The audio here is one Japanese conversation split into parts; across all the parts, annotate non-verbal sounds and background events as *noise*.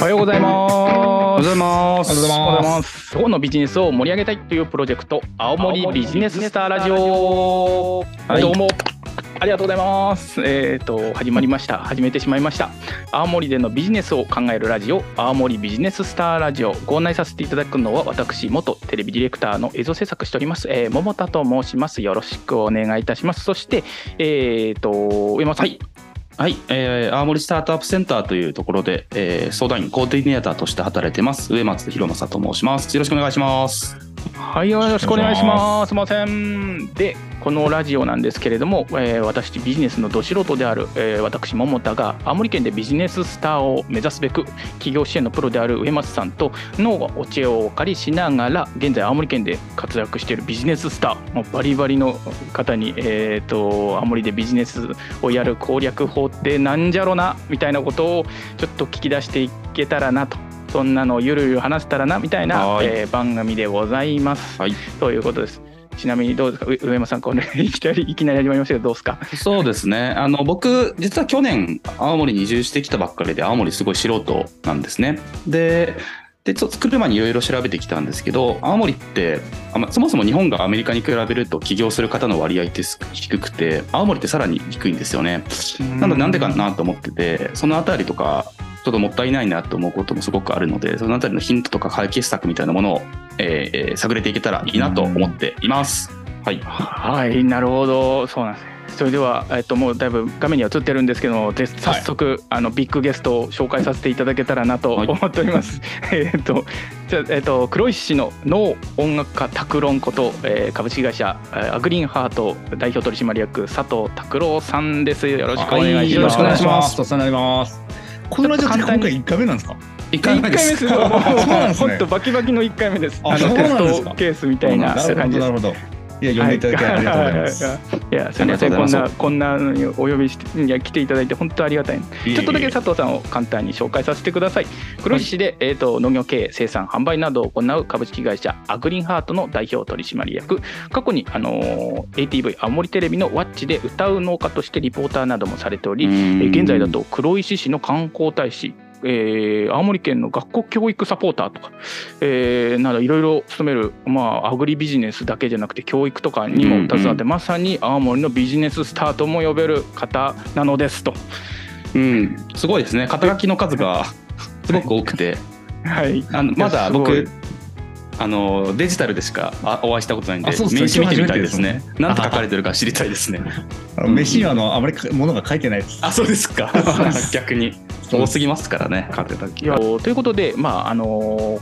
おはようございます。おはようございます。おはようございます。今日のビジネスを盛り上げたいというプロジェクト、青森ビジネススターラジオ。はいどうも。ありがとうございます。えっ、と始まりました。始めてしまいました。青森でのビジネスを考えるラジオ、青森ビジネススターラジオ。ご案内させていただくのは私元テレビディレクターの映像制作しております、えー、桃田と申します。よろしくお願いいたします。そしてえっ、と上山さん。はいはい、えー、青森スタートアップセンターというところで、えー、相談員コーディネーターとして働いてます上松弘正と申します。よろしくお願いします。はい、よろしくお願いします。すみません。で、このラジオなんですけれども、えー私ビジネスのど素人である、えー私桃田が青森県でビジネススターを目指すべく企業支援のプロである上松さんとのお知恵をお借りしながら現在青森県で活躍しているビジネススターもうバリバリの方に、えー、と青森でビジネスをやる攻略法ってなんじゃろなみたいなことをちょっと聞き出していけたらなと。そんなのをゆるゆる話せたらなみたいな、はいえー番組でございます。はい、ということです。ちなみにどうですか、う上山さん、これいきなりいきなり始まりましたけど、どうですか？そうですね。あの僕実は去年青森に移住してきたばっかりで青森すごい素人なんですね。で。でちょっと作る前にいろいろ調べてきたんですけど青森ってあまそもそも日本がアメリカに比べると起業する方の割合って低くて青森ってさらに低いんですよね。なのでなんでかなと思っててそのあたりとかちょっともったいないなと思うこともすごくあるのでそのあたりのヒントとか解決策みたいなものを、えーえー探れていけたらいいなと思っています。はい、はい、なるほど、そうなんですね。それでは、えっと、もうだいぶ画面には映ってるんですけども、で早速、あのビッグゲストを紹介させていただけたらなとはい思っております。*laughs* えっと、じゃあ、えっと、黒石市の脳音楽家拓郎こと、えー株式会社えーアグリーンハート代表取締役佐藤拓郎さんです。よろしくお願いします。はいよろしくお願いしますお世話になります。このラジオ今回1回目なんですか？1一回目です。そうなんですねほんとバキバキの一回目です。ああのテストケースみたいななるほど、感じですなる。ほど。いや、呼んでいただきありがとうございます。はいいや、すみません、こんな、こんなのにお呼びして、いや、来ていただいて、本当ありがたい。ちょっとだけ佐藤さんを簡単に紹介させてください。黒石市で、えっ、と、農業経営、生産、販売などを行う株式会社アグリーンハートの代表取締役。過去に、あのー ATV 青森テレビのワッチで歌う農家としてリポーターなどもされており、えー現在だと黒石市の観光大使。えー青森県の学校教育サポーターとか、えーなどいろいろ務める、まあ、アグリビジネスだけじゃなくて教育とかにも携わって、まさに青森のビジネススターとも呼べる方なのですと。うん、すごいですね。肩書きの数がすごく多くて、*laughs* はい、あのまだ僕あのデジタルでしかあお会いしたことないんであそうですね名刺見てみたいですね。なんて書かれてるか知りたいですね。あの飯にはあのあまりか物が書いてないです。あ、そうですか。*laughs* 逆に。多すぎますからね。書いてたいやということで、まああの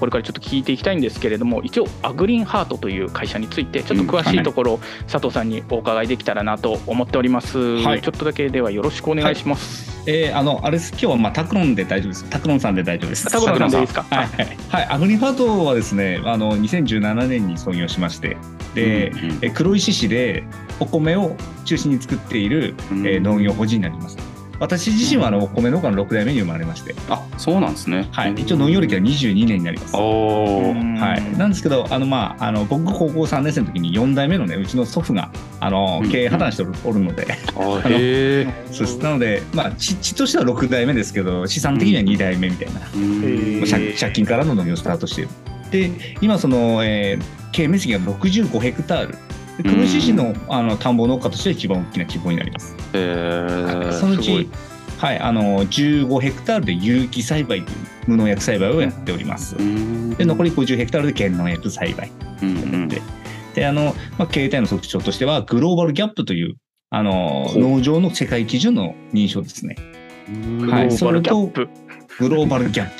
これからちょっと聞いていきたいんですけれども一応アグリーンハートという会社についてちょっと詳しいところ、佐藤さんにお伺いできたらなと思っております、はい。ちょっとだけではよろしくお願いします、えー、あの、あれです、今日はまあタクロンで大丈夫です。タクロンさんで大丈夫です。タクロンさんでいいですか？はい、はい、はい、アグリハートはですね、あの2017年に創業しまして、で、うんうんえ黒石市でお米を中心に作っている、うんえー農業法人になります。私自身はあのお米農家の6代目に生まれまして、あ、そうなんですね。はい、一応農業歴は22年になります。おお。はい、なんですけど、あのまあ、あの僕、高校3年生の時に4代目のね、うちの祖父があのうん経営破綻しておる,、おるので、あ *laughs* へえ。そうなので、まあ、地地としては6代目ですけど、資産的には2代目みたいな、借借金からの農業をスタートしている。で、今、その、えー経営面積が65ヘクタール。で黒石市のあの田んぼ農家としては一番大きな規模になります。えそのうち、はい、あの15ヘクタールで有機栽培という無農薬栽培をやっております。で残り50ヘクタールで減農薬栽培。うんうんでであの、まあ、経営体の特徴としてはグローバルギャップというあの農場の世界基準の認証ですね。グロはいーバルギャップ、グローバルギャッ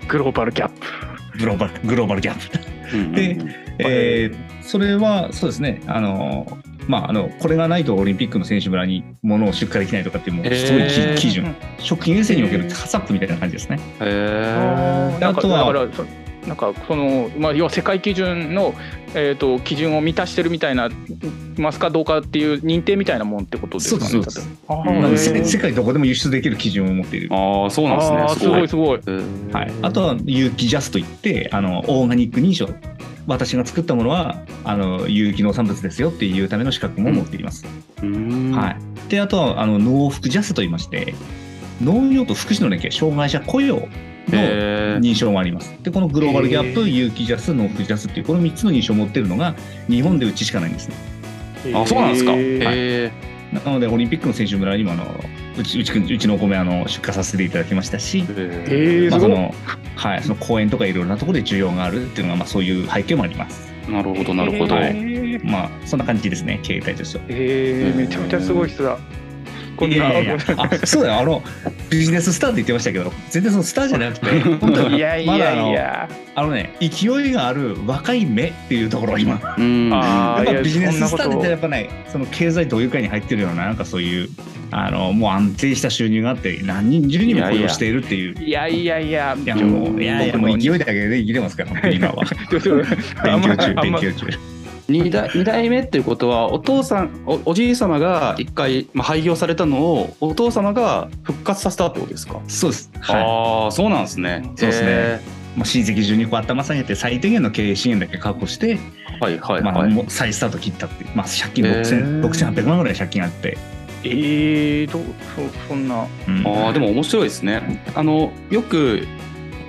プ、グローバルギャップグローバルグローバルギャップ。うんでえーそれはそうですね。あのまあ、あのこれがないとオリンピックの選手村に物を出荷できないとかっていうもうすごい基準、食品衛生におけるハサップみたいな感じですね。あとはだからそなんかその、まあ、要は世界基準の、えー、と基準を満たしてるみたいなますかどうかっていう認定みたいなもんってことですかね。そうですそうですあーう世界どこでも輸出できる基準を持っている。ああ、そうなんですね。すごいすごい。はい、あとは有機ジャスといってあのオーガニック認証私が作ったものはあの有機農産物ですよっていうための資格も持っています。うんはい、であとはあの農福ジャスといいまして農業と福祉の連携障害者雇用の認証もあります。で、このグローバルギャップ、有機ジャス、ノーフジャスっていう、この3つの認証を持ってるのが、日本でうちしかないんですね。あそうなんですか？へーへなので、オリンピックの選手村にもあのうちうちうちのお米あの出荷させていただきましたし、え。まあ、そのはい、その公園とかいろいろなところで需要があるっていうのが、まあ、そういう背景もあります。なるほどなるほど。へーまあ、そんな感じですね、経営体としては。えー、めちゃめちゃすごい人だ。こんな。いやいやいやあそうだよ、あの、ビジネススターって言ってましたけど、全然そのスターじゃなくて、本 *laughs* 当いやいやまだあのいや。あのね、勢いがある若い目っていうところを今、うん。あーいややっぱビジネススターってそんなことやっぱね、その経済同友会に入ってるような、なんかそういう、あの、もう安定した収入があって、何人、十人も雇用しているっていう。いやいやいや。いやもう、いやいや、もう勢いだけで生きてますから、本当に今は。勉強中、勉強中。二代二代目っていうことはお父さんおおじい様が一回、まあ、廃業されたのをお父様が復活させたってことですか、そうです。はい。ああそうなんですねそうですねへもう親戚中にこう頭下げて、最低限の経営支援だけ確保して、ーはいはいまあ、はい、もう再スタート切ったって。まあ、借金へー6000 6800万ぐらい借金あって。えー、どうそそんな。うんああでも面白いですねあのよく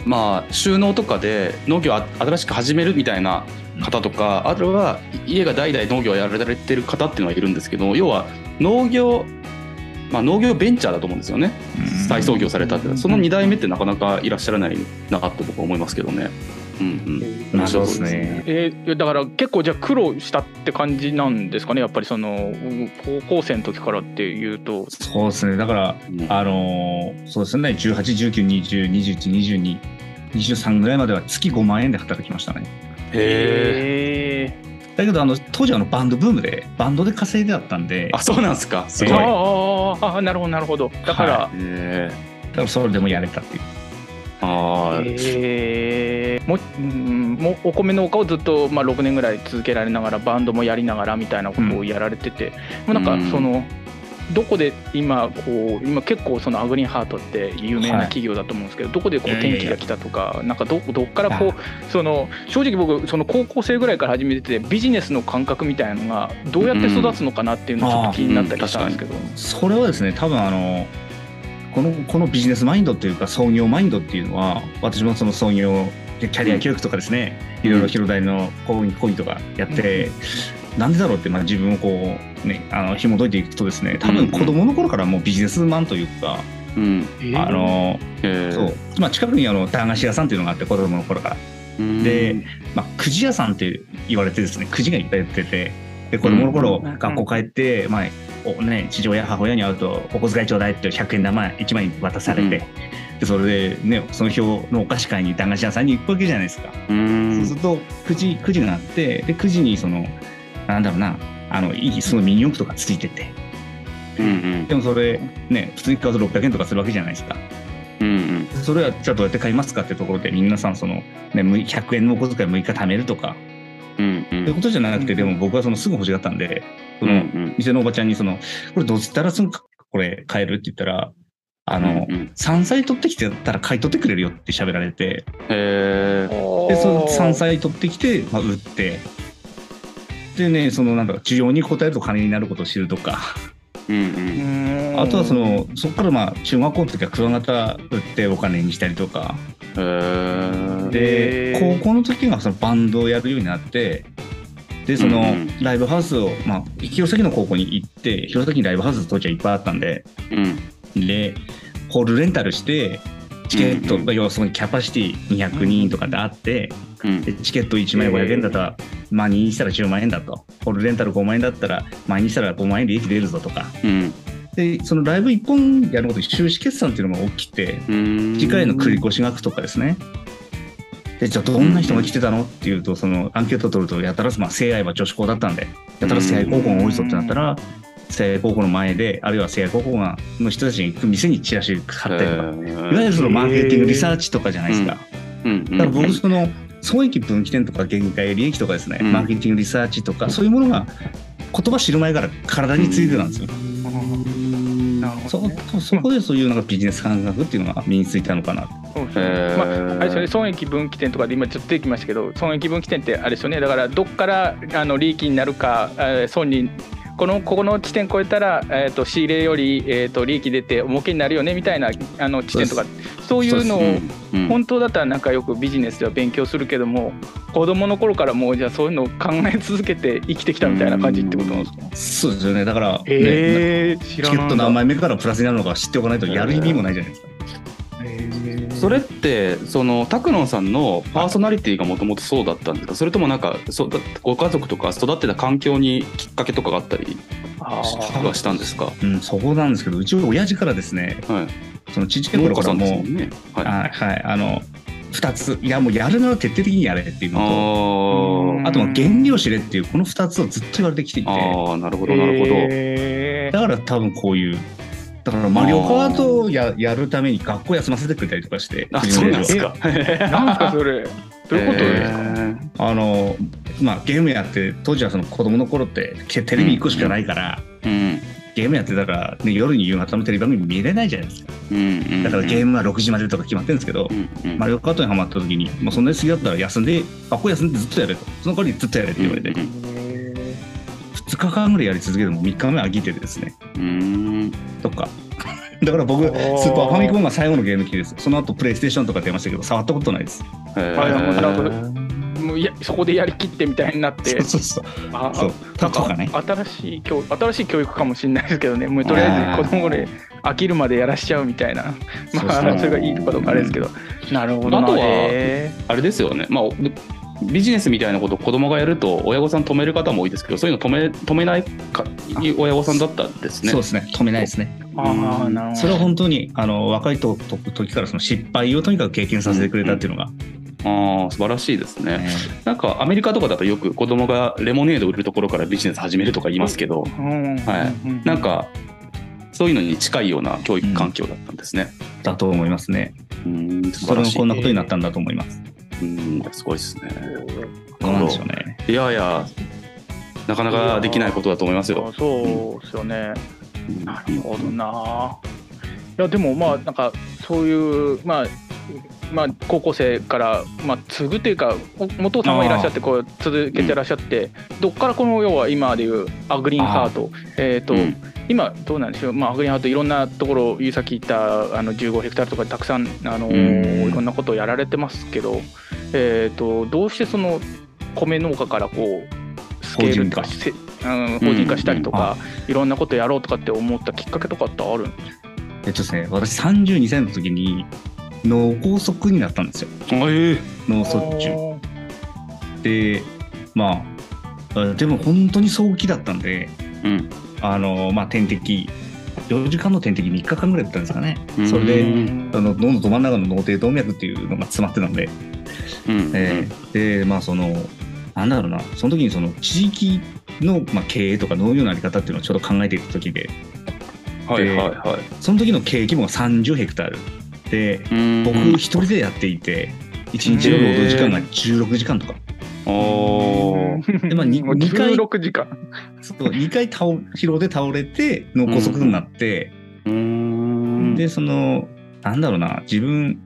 まあ収納とかで農業あ新しく始めるみたいな方とかあるいは家が代々農業をやられてる方っていうのはいるんですけど要は農業まあ農業ベンチャーだと思うんですよね。うん。再創業されたって。その2代目ってなかなかいらっしゃらないなと僕は思いますけどね。うんうん、まあそうですね。えーだから結構じゃあ苦労したって感じなんですかね？やっぱりそのうん高校生の時からっていうと。そうですね。だから、うん。あのーそうですね、18、19、20、21、22、23ぐらいまでは月5万円で働きましたね。へえ。えだけど、あの当時あのバンドブームで、バンドで稼いであったんで、あそうなんですか？すー、ごい。ああーなるほどなるほどだから、え。だからそれでもやれたっていう。あーえーもうんもうお米農家をずっと、まあ、6年ぐらい続けられながらバンドもやりながらみたいなことをやられてて、もうなんうんかその、どこで今こう今結構そのアグリーンハートって有名な企業だと思うんですけど、どこでこういやいやいや転機が来たとかなんかどどっからこうその正直僕その高校生ぐらいから始めててビジネスの感覚みたいなのがどうやって育つのかなっていうのがちょっと気になったりしたんですけど、それはですね、多分あの、このこのビジネスマインドっていうか創業マインドっていうのは私もその創業キャリア教育とかですね、いろいろ広大の講義講義とかやって、なんでだろうって、まあ、自分をこうねあの紐解いていくとですね多分子供の頃からもうビジネスマンというか、あの。そう、まあ、近くにあの駄菓子屋さんっていうのがあって子供の頃から、うん。で、まあ、くじ屋さんって言われてですねくじがいっぱい売っててで子供の頃、うん。学校帰って、まあおね、父親母親に会うとお小遣いちょうだいって100円玉1枚渡されて、うん。でそれで、ね、その表のお菓子買いに駄菓子屋さんに行くわけじゃないですか。うん。そうするとくじくじがあってでくじにそのなんだろうな。あのいいそのミニ四駆とかついてて。うんでもそれね普通に買うと600円とかするわけじゃないですか。うんうん。それはじゃあどうやって買いますかってところで皆さんその、ね、む100円のお小遣い6日貯めるとか。うんうん。そういうことじゃなくて、でも僕はそのすぐ欲しがったんで、そのうん店のおばちゃんにその、これどうしたらすぐこれ買えるって言ったら、あの、うんうん。山菜取ってきてたら買い取ってくれるよって喋られて、へえ。で、その山菜取ってきて、まあ、売って、でね、そのなんだろう、需要に応えると金になることを知るとか、うんうん。あとはその、そこからまあ、中学校の時はクワガタ売ってお金にしたりとか。で高校の時がそのバンドをやるようになって。でそのライブハウスを、まあ、弘前の高校に行って弘前にライブハウス当時はいっぱいあったんで。うん。でホールレンタルしてチケット、うんうん要はそこにキャパシティ200人とかであって、うん。でチケット1枚500円だったら、まあ2にしたら10万円だと。ホールレンタル5万円だったらまあ2にしたら5万円で益出るぞとか。うん。でそのライブ1本やることで収支決算っていうのが起きてうん。次回の繰越額とかですね。でじゃあどんな人が来てたのっていうとそのアンケート取るとやたらまあ聖愛は女子校だったんでやたら聖愛高校が多いぞってなったら聖愛高校の前であるいは聖愛高校がの人たちに行く店にチラシ貼ったりとか。いわゆるそのマーケティングリサーチとかじゃないですか。うんだから僕その損益分岐点とか限界利益とかですね、うん。マーケティングリサーチとかそういうものが言葉知る前から体についてたんですよ。なるほそどね。そそこでそういうなんかビジネス感覚っていうのが身についたのかな。そうですねまあ、あれですよね損益分岐点とかで今ちょっと出てきましたけど損益分岐点ってあれですよね。だからどっからあの利益になるかえー損にこのここの地点超えたら、えー、と仕入れより、えー、と利益出て儲けになるよねみたいなあの地点とかそういうのをうん。本当だったらなんかよくビジネスでは勉強するけども子供の頃からもうじゃあそういうのを考え続けて生きてきたみたいな感じってことなんですか？そうですよね。だから、ねえー、知チケットらない。んだ何枚目からプラスになるのか知っておかないとやる意味もないじゃないですか。えーそれってその拓野さんのパーソナリティがもともとそうだったんですか？それともなんかそだご家族とか育ってた環境にきっかけとかがあったりはしたんですか？うん、そこなんですけど、うち親父からですね、はい。そのちっちゃい頃からもね。はい。あはい、あの、二つ、いや、もうやるなら徹底的にやれっていうのうん。と、あとは原料知れっていう、この二つをずっと言われてきていて、あなるほどなるほど、えー。だから多分こういう、だからマリオカートをややるために学校休ませてくれたりとかして、あそうなんですか。なんかそれ。どういうこと？ですか、えあの、まあ、ゲームやって、当時はその子供の頃って、テレビ1個しかないから、ーうん。ゲームやってたら、ね、夜に夕方のテレビ番組見れないじゃないですか。うんうんだからゲームは6時までとか決まってるんですけど、うんうんマリオカートにハマった時に、まあ、そんなに好きだったら休んで、学校休んでずっとやれと。その代わりずっとやれって言われて、うん2日間ぐらいやり続けても3日目飽きててですね、うん。とか。*laughs* だから僕、スおー。ーパーファミコンが最後のゲーム機です。その後プレイステーションとか出ましたけど、触ったことないです。もういやそこでやりきってみたいになって。*laughs* そうそうそう。あそう。なんとかね。新しい教新しい教育かもしれないですけどね。もうとりあえず子供で飽きるまでやらしちゃうみたいな。まあそう。それがいいのかどうかあれですけど、なるほどな。あとはへあれですよね、まあ、ビジネスみたいなことを子供がやると親御さん止める方も多いですけどそういうの止め止めないか親御さんだったんですね。そうですね。止めないですね。ーああなるほどそれは本当にあの若いとと時からその失敗をとにかく経験させてくれたっていうのが、ああ素晴らしいですね。ねなんかアメリカとかだとよく子供がレモネード売るところからビジネス始めるとか言いますけど、うんはいうんなんかそういうのに近いような教育環境だったんですね。だと思いますね。うん素それも晴らしい。こんなことになったんだと思います。うんすごいですね。どうなんでしょうね。いやいやなかなかできないことだと思いますよ。あそうですよね、うんなるほどな。いやでもまあなんかそういうまあまあ高校生からまあ継ぐというかお父さんはいらっしゃってこう続けてらっしゃって、どっからこの要は今でいうアグリーンハートえっ、と、うん。今どうなんでしょう？まあアグリーンハートいろんなところさっき言ったあの15ヘクタールとかたくさんあの、うん。いろんなことをやられてますけどえっ、とどうしてその米農家からこうスケールとか法せうん、法人化したりとか、いろんなことやろうとかって思ったきっかけとかってあるんですか？えっとですね、私32歳の時に脳梗塞になったんですよ。え脳卒中。で、まあ、あでも本当に早期だったんで、うん。あの、まあ、点滴、4時間の点滴3日間ぐらいだったんですかね。うん。それで、うんあの脳のど真ん中の脳底動脈っていうのが詰まってたんで、うん。えーで、まあ、その、なんだろうな、その時にその地域の、まあ、経営とか農業のあり方っていうのをちょっと考えていた時で、はいはいはい。その時の経営規模が30ヘクタールで、僕うん。一人でやっていて、1日の労働時間が16時間とか、おー。でまあにもう二回16時間。そう2回倒疲労で倒れて脳梗塞になって、うん。でそのなんだろうな自分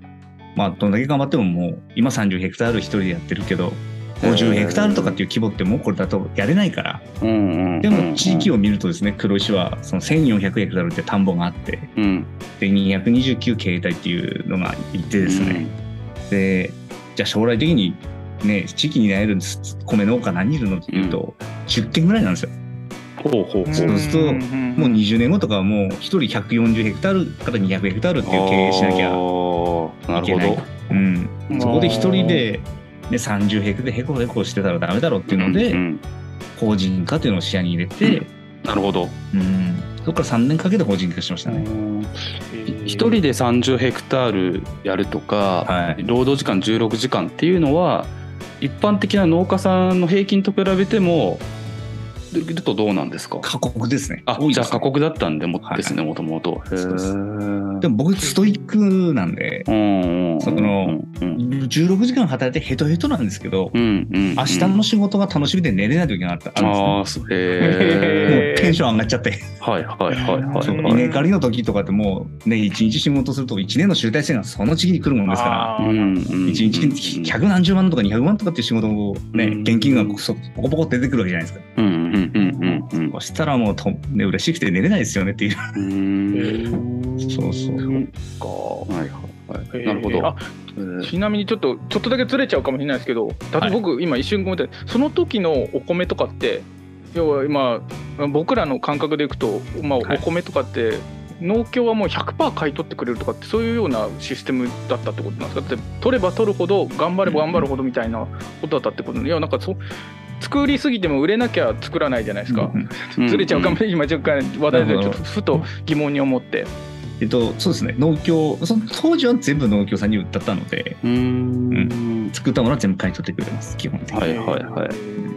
まあどんだけ頑張ってももう今30ヘクタール一人でやってるけど50ヘクタールとかっていう規模ってもうこれだとやれないから。うんうん。でも地域を見るとですね黒石はその1400ヘクタールって田んぼがあってうん。で229経営体っていうのがいてですね、でじゃあ将来的にね地域になれる米農家何人いるのっていうと、10軒ぐらいなんですよ。ほうほうほう。そうするとんもう20年後とかはもう1人140ヘクタールから200ヘクタールっていう経営しなきゃあーない。るほけないど。うん、そこで1人で、ね、30ヘクでヘコヘコしてたらダメだろうっていうので、うん法人化っていうのを視野に入れて、なるほど。うんそこから3年かけて法人化しましたね。一人で30ヘクタールやるとか、はい労働時間16時間っていうのは一般的な農家さんの平均と比べてもでるとどうなんですか？過酷ですね。あ多じゃあ過酷だったんでもはい。ですねもともと。でも僕ストイックなんで、そのうん16時間働いてヘトヘトなんですけど、うんうん明日の仕事が楽しみで寝れない時があったあるんですね。あへうテンション上がっちゃって、ーはいはいはいはい。稲刈りの時とかってもうね、一日仕事すると1年の集大成がその次に来るもんですから、あー。うんうん一日百何十万とか200万とかっていう仕事をね、うん。現金がそポコポコ出てくるわけじゃないですか。うんうんうんうんうんそしたらもうと、ね、嬉しくて寝れないですよねっていう。*laughs* うん。そうそう。か。はいはいはい。なるほど。ちなみにちょっとちょっとだけずれちゃうかもしれないですけど例え僕今一瞬ごめんなさい。その時のお米とかって要は今僕らの感覚でいくと、まあ、おはい。米とかって、農協はもう100%買い取ってくれるとかってそういうようなシステムだったってことなんですか？だって取れば取るほど頑張れば頑張るほどみたいなことだったってこといやなんかそう作りすぎても売れなきゃ作らないじゃないですか、うんずれちゃうかもしれない。今ちょっと話題でちょっとふと疑問に思って。えっと、そうですね、農協、その当時は全部農協さんに売ったったので、うーん。作ったものは全部買い取ってくれます、基本的に。はいはいはい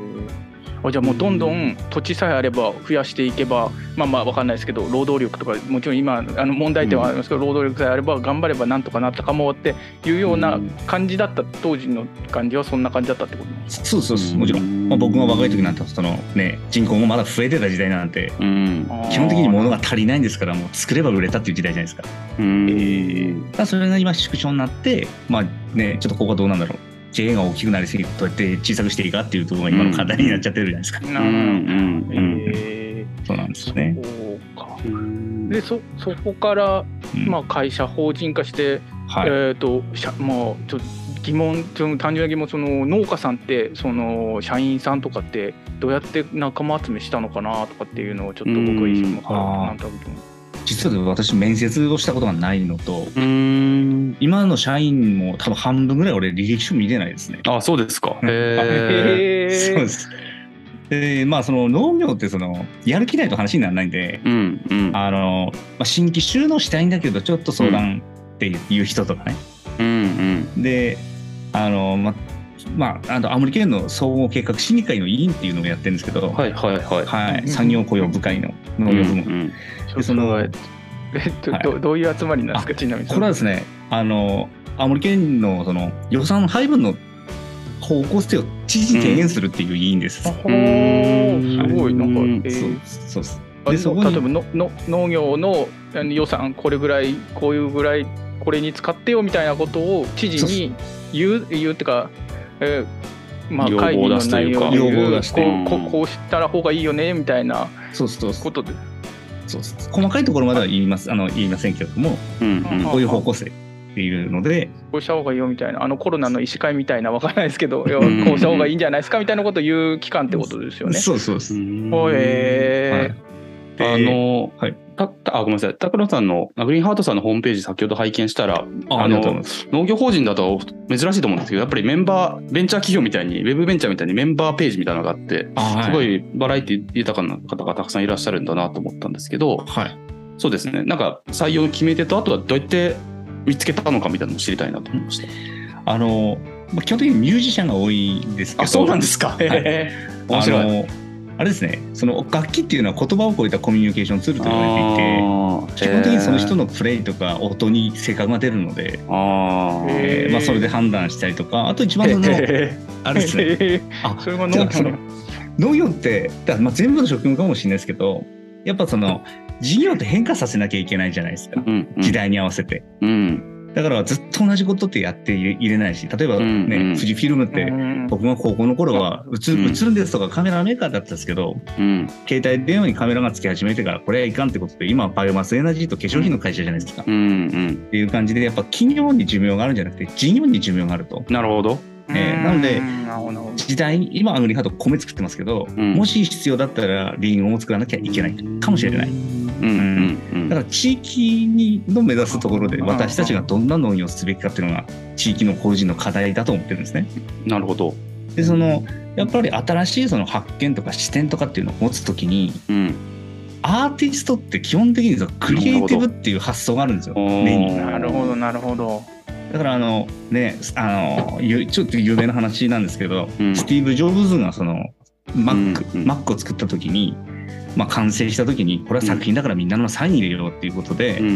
あじゃあもうどんどん土地さえあれば増やしていけばまあまあわかんないですけど労働力とかもちろん今あの問題点はありますけど、労働力さえあれば頑張ればなんとかなったかもっていうような感じだった当時の感じはそんな感じだったってことそうそうそう、もちろん。まあ、僕が若い時なんて、そのね、人口もまだ増えてた時代なんて、うん。か基本的に物が足りないんですから、もう作れば売れたっていう時代じゃないですか。うん。ただそれが今縮小になって、まあね、ちょっとここはどうなんだろう。JA が大きくなりすぎてどうやって小さくしていいかっていうところが今の課題になっちゃってるじゃないですか。なうん。うん。うん。えそうなんですーね。そうか。うんでそそこから、うん。まあ、会社法人化して、はい。えっ、と社まあちょっと疑問ちょっと単純な疑問その農家さんってその社員さんとかってどうやって仲間集めしたのかなとかっていうのをちょっと僕は意識もあーなんとなく実は私、面接をしたことがないのと、うん。今の社員も多分半分ぐらい俺履歴書見てないですね。あ、そうですか。うんへえ。*laughs* そうです。で、まあその農業ってそのやる気ないと話にならないんで、うんうん。あの、まあ、新規収納したいんだけどちょっと相談っていう人とかね。うんうん。で、あの、まあ、まあ、あの青森県の総合計画審議会の委員っていうのをやってるんですけど、はいはいはい。はい、産業雇用部会の農業部門。うんでそのえっと、はい。どどういう集まりなんですかちなみに。これはですね、あの、青森県のその予算配分の方向性を知事に提言するっていう委員です。あほー。すごいなんか、うんえー。そうそうです。あでそこに例えばのの農業のあの予算これぐらいこういうぐらいこれに使ってよみたいなことを知事に言う言うってか、えーまあ、要望会議の内容を要望を出してこうこうしたら方がいいよねみたいな。そうそうそう。ことで。そうです細かいところまでは言います。あの言いませんけれども、うんうん。こういう方向性っていうので、こうした方がいいよみたいな。あのコロナの医師会みたいなわからないですけどいやこうんうした方がいいんじゃないですかみたいなことを言う機関ってことですよね。そうそうです。ほえはいあの、はいたたあごめんなさい、高野さんの、グリーンハートさんのホームページ、先ほど拝見したら、あありがとうございます。農業法人だと珍しいと思うんですけど、やっぱりメンバー、ベンチャー企業みたいに、ウェブベンチャーみたいにメンバーページみたいなのがあって、すごいバラエティ豊かな方がたくさんいらっしゃるんだなと思ったんですけど、はい。そうですね、なんか採用の決め手と、あとはどうやって見つけたのかみたいなのを知りたいなと思いました。あの、まあ、基本的にミュージシャンが多いんですけど、あ、そうなんですか。へえ *laughs* 面白い。あれですね、その楽器っていうのは言葉を超えたコミュニケーションツールと言われていて、基本的にその人の、のプレイとか音に性格が出るので、あまあ、それで判断したりとか、あと一番その、へあれですね、え *laughs* あそれがてかその農業の？農業って、だまあ、全部の職務かもしれないですけど、やっぱその事業って変化させなきゃいけないじゃないですか、うんうん。時代に合わせて。うんだからずっと同じことってやっていれないし、例えばね、うんうん。富士フィルムって、うん僕が高校の頃は映る,、うるんですとかカメラメーカーだったんですけど、うん。携帯電話にカメラがつき始めてからこれはいかんってことで今はバイオマスエナジーと化粧品の会社じゃないですか、うんうん。っていう感じでやっぱ企業に寿命があるんじゃなくて事業に寿命があると。なるほど。えーなので時代に今アグリハート米作ってますけど、うん。もし必要だったらリンゴを作らなきゃいけないかもしれない。うんうん。うんだから地域にの目指すところでうん私たちがどんな農業をすべきかっていうのが地域の個人の課題だと思ってるんですね。なるほど。でそのやっぱり新しいその発見とか視点とかっていうのを持つときにうん。アーティストって基本的にそのクリエイティブっていう発想があるんですよ。なるほどなるほどだからあのねあのゆちょっと有名な話なんですけど、うんスティーブ・ジョブズがその Mac,、うんうん Mac を作った時に、まあ、完成した時にこれは作品だからみんなのサイン入れようっていうことで、うんう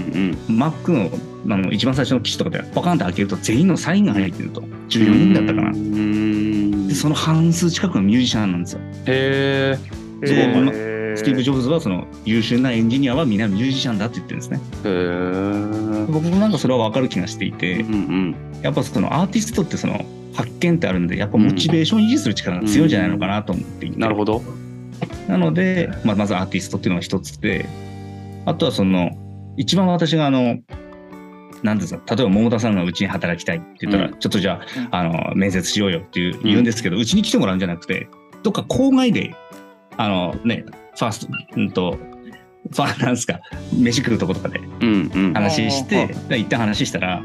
ん。Mac のあの一番最初の機種とかでパカンって開けると全員のサインが入ってると14人だったかなう。ん。でその半数近くがミュージシャンなんですよ。へえ。スティーブ・ジョブズはその優秀なエンジニアはみんなミュージシャンだって言ってるんですね。へえ。僕もなんかそれは分かる気がしていて、うんうん。やっぱそのアーティストってその発見ってあるんで、やっぱモチベーション維持する力が強いんじゃないのかなと思っていて。なるほど。なので、まあ、まずアーティストっていうのが一つで、あとはその、一番私があの、なんですか、例えば桃田さんがうちに働きたいって言ったら、うちょっとじゃあ、うん。あの、面接しようよっていう言うんですけど、うち、に来てもらうんじゃなくて、どっか郊外で、あのね、ファースト、うんと、ファーなんですか、飯食うとことかでうんうん。話して、で一旦話したら、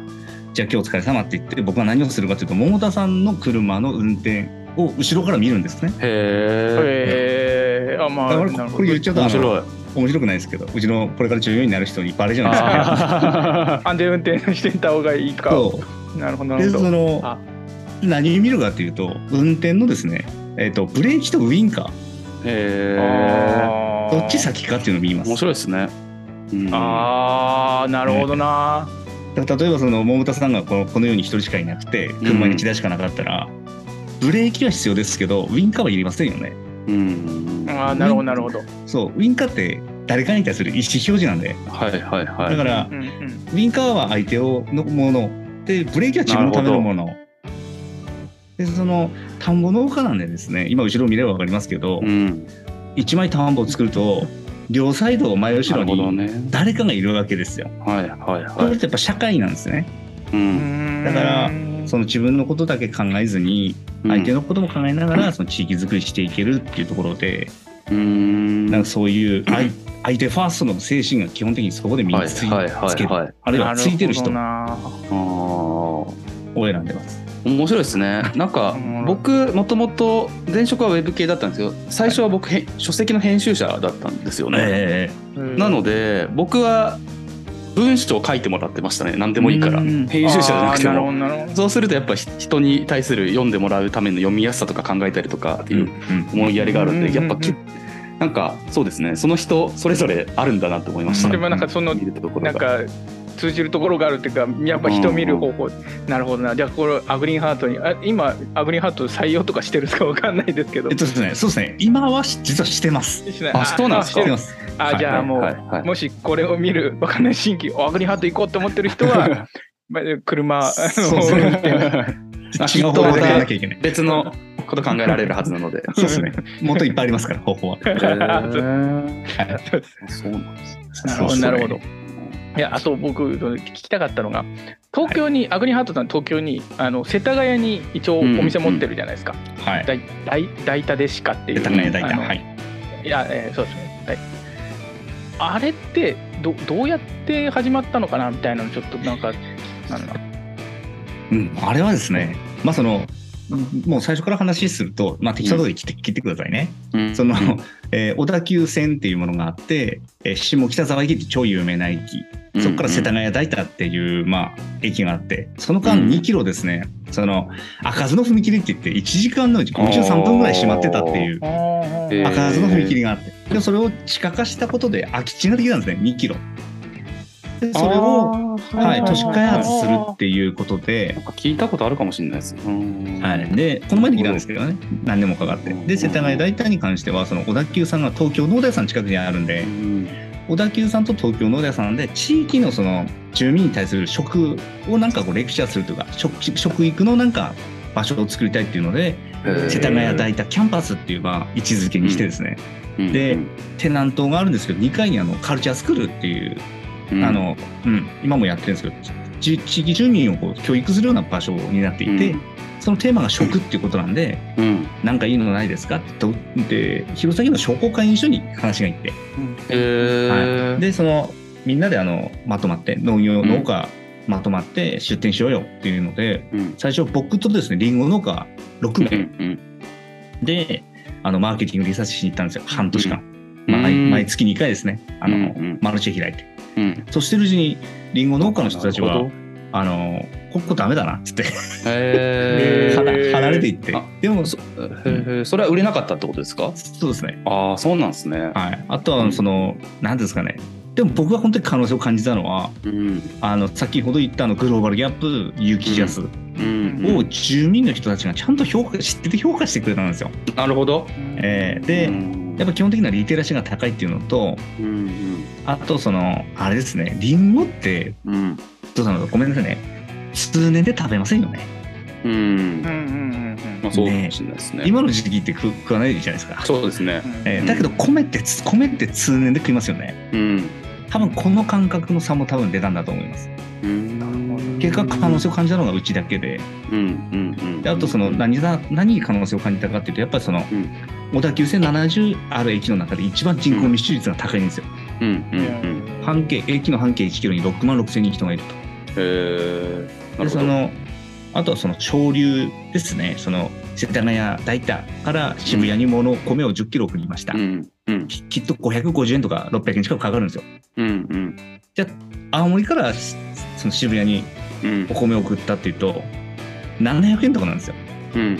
じゃあ今日お疲れ様って言って、僕は何をするかというと、桃田さんの車の運転を後ろから見るんですね。へえあまあだからなるほど。これ言っちゃうと面白い。面白くないですけど、うちのこれから重要になる人にバレじゃないですか。あ *laughs* 安全運転していった方がいいか。なるほどなでるほど。そのあ。何を見るかというと運転のですね、えっとブレーキとウインカー。ー。へどっち先かっていうのを見ます。面白いですね。うん。あーなるほどな、だから例えばその桃田さんがこのこの世に一人しかいなくて車に1台しかなかったら、ブレーキは必要ですけどウインカーはいりませんよねうん。あーなるほどなるほど、そうウインカーって誰かに対する意思表示なんではいはいはい。だからうんうん、ウインカーは相手をのものでブレーキは自分のためのもの。でその田んぼ農家なんでですね今後ろを見れば分かりますけど、うん。一枚田んぼを作ると両サイド前後ろにね。誰かがいるわけですよ。はいはいこれっはいてやっぱ社会なんですね。うん。だからうんその自分のことだけ考えずに相手のことも考えながら *laughs* その地域づくりしていけるっていうところでうん。なんかそういう *clears throat* 相相手ファーストの精神が基本的にそこで身についはいはいつける。はいはいあるいはついてる人。を選んでます。面白いですね。なんか *laughs* うん僕もともと前職はウェブ系だったんですけど最初は僕へ書籍の編集者だったんですよね、えなので僕は文章を書いてもらってましたね。何でもいいから。うん編集者じゃなくても。そうするとやっぱひ人に対する読んでもらうための読みやすさとか考えたりとかってえいう思いやりがあるんでやっぱきなんかそうですね。その人それぞれあるんだなと思いました。でもなんかそのなんか通じるところがあるっていうかやっぱ人見る方法。なるほどな。じゃあこれアグリーンハートにあ今アグリーンハート採用とかしてるんですか？わかんないですけど。えっとですね、そうですね、今はし実はしてます。あそうなんです。かしてる。してます。あじゃあもう、はい。はい。もしこれを見るわかんない新規おアグリーンハート行こうと思ってる人は *laughs* まあ車あそうのですね。あ違う方法でやらなきゃいけない。別のこと考えられるはずなので。*laughs* そうですね。もっといっぱいありますから、方法は。*laughs* へーはい。そうなんですね。なるほどなるほどいやあと僕聞きたかったのが東京に、アグリハートさん東京にあの世田谷に一応お店持ってるじゃないですか、はい。大大大田でしかっていう世田谷大田。はい。いや、えーそうですね。はいあれってどどうやって始まったのかなみたいなのちょっとなんかなんだうん、あれはですね、まあその、もう最初から話すると、まあ、適当なとで切って,、切ってくださいね。うんその、えー小田急線っていうものがあって、えー下北沢駅って超有名な駅、そこから世田谷大田っていう、まあ、駅があって、その間うん。2キロですね、その、開かずの踏切って言って、1時間のうち53分ぐらい閉まってたっていう、えー。開かずの踏切があって、でそれを地下化したことで空き地ができたんですね、2キロ。でそれを、はい、都市開発するっていうことで。なん、か聞いたことあるかもしれないです。うん。はい、でこの前できたんですけどね何年もかかって。で世田谷大田に関してはその小田急さんが東京農大さん近くにあるんでうん小田急さんと東京農大さんで地域のその住民に対する食をなんかこうレクチャーするというか食食育のなんか場所を作りたいっていうので世田谷大田キャンパスっていうまあ位置づけにしてですね、でテナントがあるんですけど2階にあのカルチャースクールっていう、うん。あのうん、今もやってるんですけど地地域住民をこう教育するような場所になっていて、うんそのテーマが食っていうことなんでうん。なんかいいのないですか？ってとで弘前の商工会議所に話が行って、へー。はい、でそのみんなであのまとまって農業うん。農家まとまって出店しようよっていうので、うん。最初僕とですねりんご農家6名。うんであのマーケティングリサーチしに行ったんですよ半年間、うん。まあ毎月2回ですね。あの、うんうん。マルシェ開いて。うん。そうしてるうちにりんご農家の人たちはあのここダメだなっつって。離離れていって。あでもそそれは売れなかったってことですか？そうですね。ああそうなんですね。はい、あとはその何ですかね。でも僕が本当に可能性を感じたのはうん。あの先ほど言ったあのグローバルギャップ有機ジャスうん。を住民の人たちがちゃんと評価知ってて評価してくれたんですよ。なるほど。えーで、うん。やっぱ基本的なリテラシーが高いっていうのとうんあとそのあれですね。リンゴってうんうんどうなのごめんなさいね数年で食べませんよね。うんうんうんうんまあ、そうかもしれないですね。今の時期って食食わないじゃないですか。そうですね。うんえーだけど米ってつ米って通年で食いますよね。うん。多分この感覚の差も多分出たんだと思います。うん。結果可能性を感じたのがうちだけで、うんうんうん。であとその何だ何に可能性を感じたかっていうとやっぱりそのうん小田急線70ある駅の中で一番人口密集率が高いんですよ。うんうんうん。半径駅の半径1キロに6万6千人人がいると。へえ。なで。そのあとはその潮流ですね。その世田谷大田から渋谷に物米を10キロ送りました。うんうんききっと550円とか600円近くかかるんですよ。うんうん青森からしその渋谷にうんお米を送ったっていうと700円とかなんですよ。うん。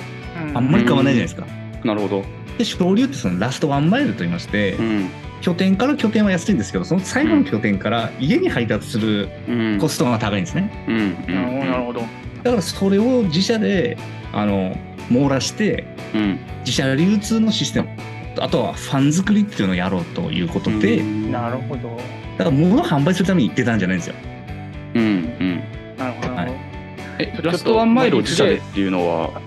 あんまり変わらないじゃないですか。なるほど。で潮流ってそのラストワンマイルと言いまして、うん拠点から拠点は安いんですけどその最後の拠点から家に配達するうん。コストが高いんですね。うんうんなるほどなるほどだからそれを自社であの網羅してうん。自社流通のシステムあとはファン作りっていうのをやろうということで、うんなるほどだから物を販売するために出たんじゃないんですよ。うんうん。なるほどなるほどえ、ラストワンマイルを自社でっていうのは、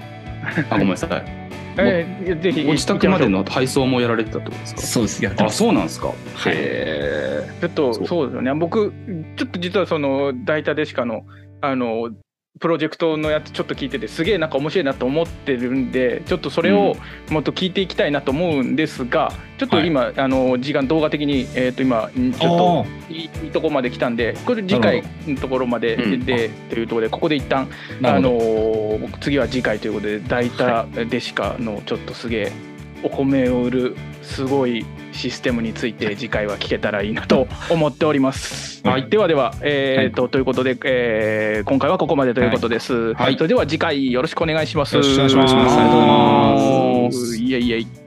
あ、ごめんなさい。えーぜひご自宅までの配送もやられてたってことですか？そうです。やあ。そうなんですか？はいへちょっとそうそうですよね僕ちょっと実はその大田デシカのあのプロジェクトのやつちょっと聞いててすげえなんか面白いなと思ってるんでちょっとそれをもっと聞いていきたいなと思うんですがちょっと今、あの時間動画的に、えー、と今んちょっといいいいとこまで来たんでこれ次回のところまでで、というところでここで一旦あの次は次回ということで大田デシカのちょっとすげえお米を売るすごいシステムについて次回は聞けたらいいなと思っております。ははいい、ではでは、えーとということで、えー今回はここまでということです。はいそれでは次回よろしくお願いします。よろしくお願いしますありがとうございますいえいえ。